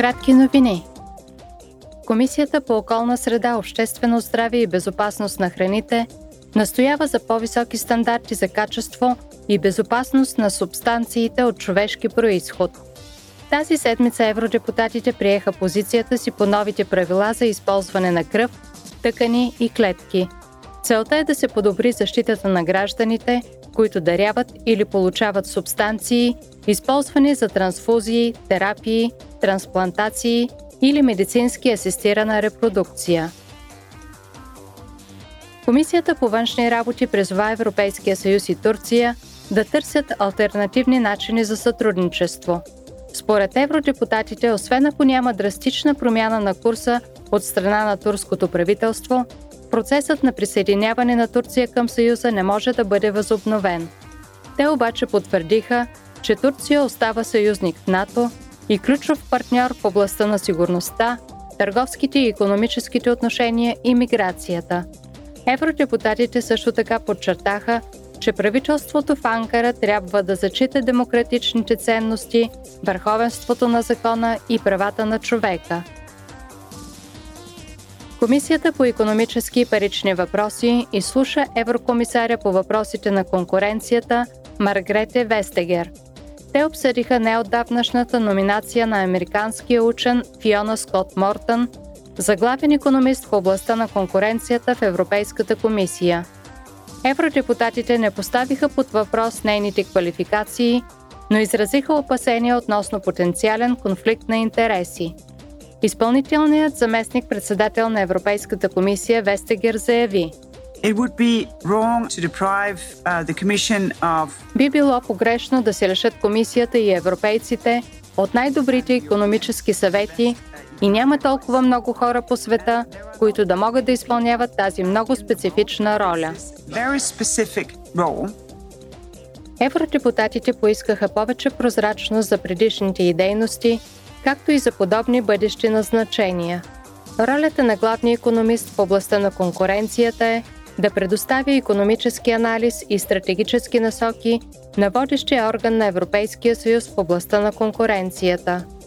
Кратки новини. Комисията по околна среда, обществено здраве и безопасност на храните настоява за по-високи стандарти за качество и безопасност на субстанциите от човешки происход. Тази седмица евродепутатите приеха позицията си по новите правила за използване на кръв, тъкани и клетки. Целта е да се подобри защитата на гражданите, които даряват или получават субстанции, използвани за трансфузии, терапии, трансплантации или медицински асистирана репродукция. Комисията по външни работи призова Европейския съюз и Турция да търсят альтернативни начини за сътрудничество. Според евродепутатите, освен ако няма драстична промяна на курса от страна на турското правителство, процесът на присъединяване на Турция към Съюза не може да бъде възобновен. Те обаче потвърдиха, че Турция остава съюзник в НАТО и ключов партньор в областта на сигурността, търговските и економическите отношения и миграцията. Евродепутатите също така подчертаха, че правителството в Анкара трябва да зачита демократичните ценности, върховенството на закона и правата на човека. Комисията по економически и парични въпроси изслуша еврокомисаря по въпросите на конкуренцията Маргрете Вестегер – те обсъдиха неотдавнашната номинация на американския учен Фиона Скот Мортън за главен економист в областта на конкуренцията в Европейската комисия. Евродепутатите не поставиха под въпрос нейните квалификации, но изразиха опасения относно потенциален конфликт на интереси. Изпълнителният заместник председател на Европейската комисия Вестегер заяви – deprive uh, of Би било погрешно да се лишат комисията и европейците от най-добрите економически съвети и няма толкова много хора по света, които да могат да изпълняват тази много специфична роля. Евродепутатите поискаха повече прозрачност за предишните и дейности, както и за подобни бъдещи назначения. Ролята на главния економист в областта на конкуренцията е да предоставя економически анализ и стратегически насоки на водещия орган на Европейския съюз в областта на конкуренцията –